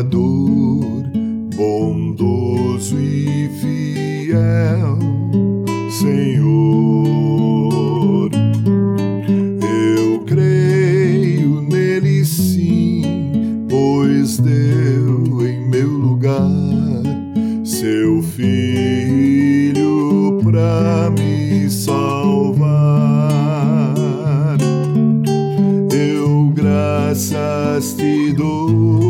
Criador, bondoso e fiel, Senhor. Eu creio nele sim, pois deu em meu lugar seu filho pra me salvar. Eu graças te dou,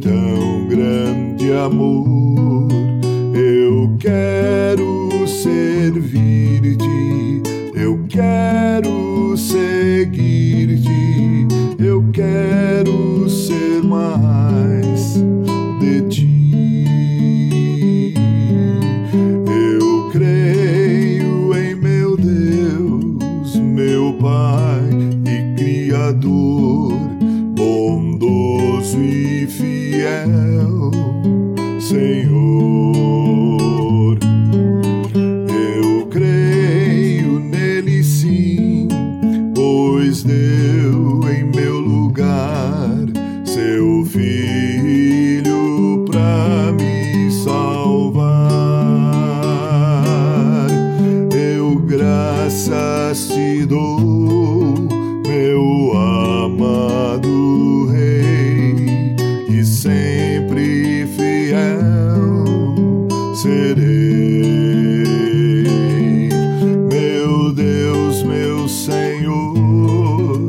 tão grande amor, eu quero servir-te, eu quero seguir-te, eu quero ser mais de ti. Eu creio em meu Deus, meu Pai e Criador, bondoso e fiel, Senhor. Eu creio nele sim, pois deu em meu lugar seu filho pra me salvar. Eu graças te dou, serei. Meu Deus, meu Senhor,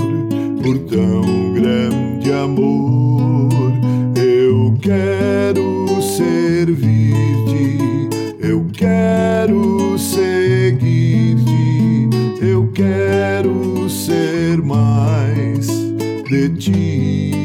por tão grande amor, eu quero servir-te, eu quero seguir-te, eu quero ser mais de ti.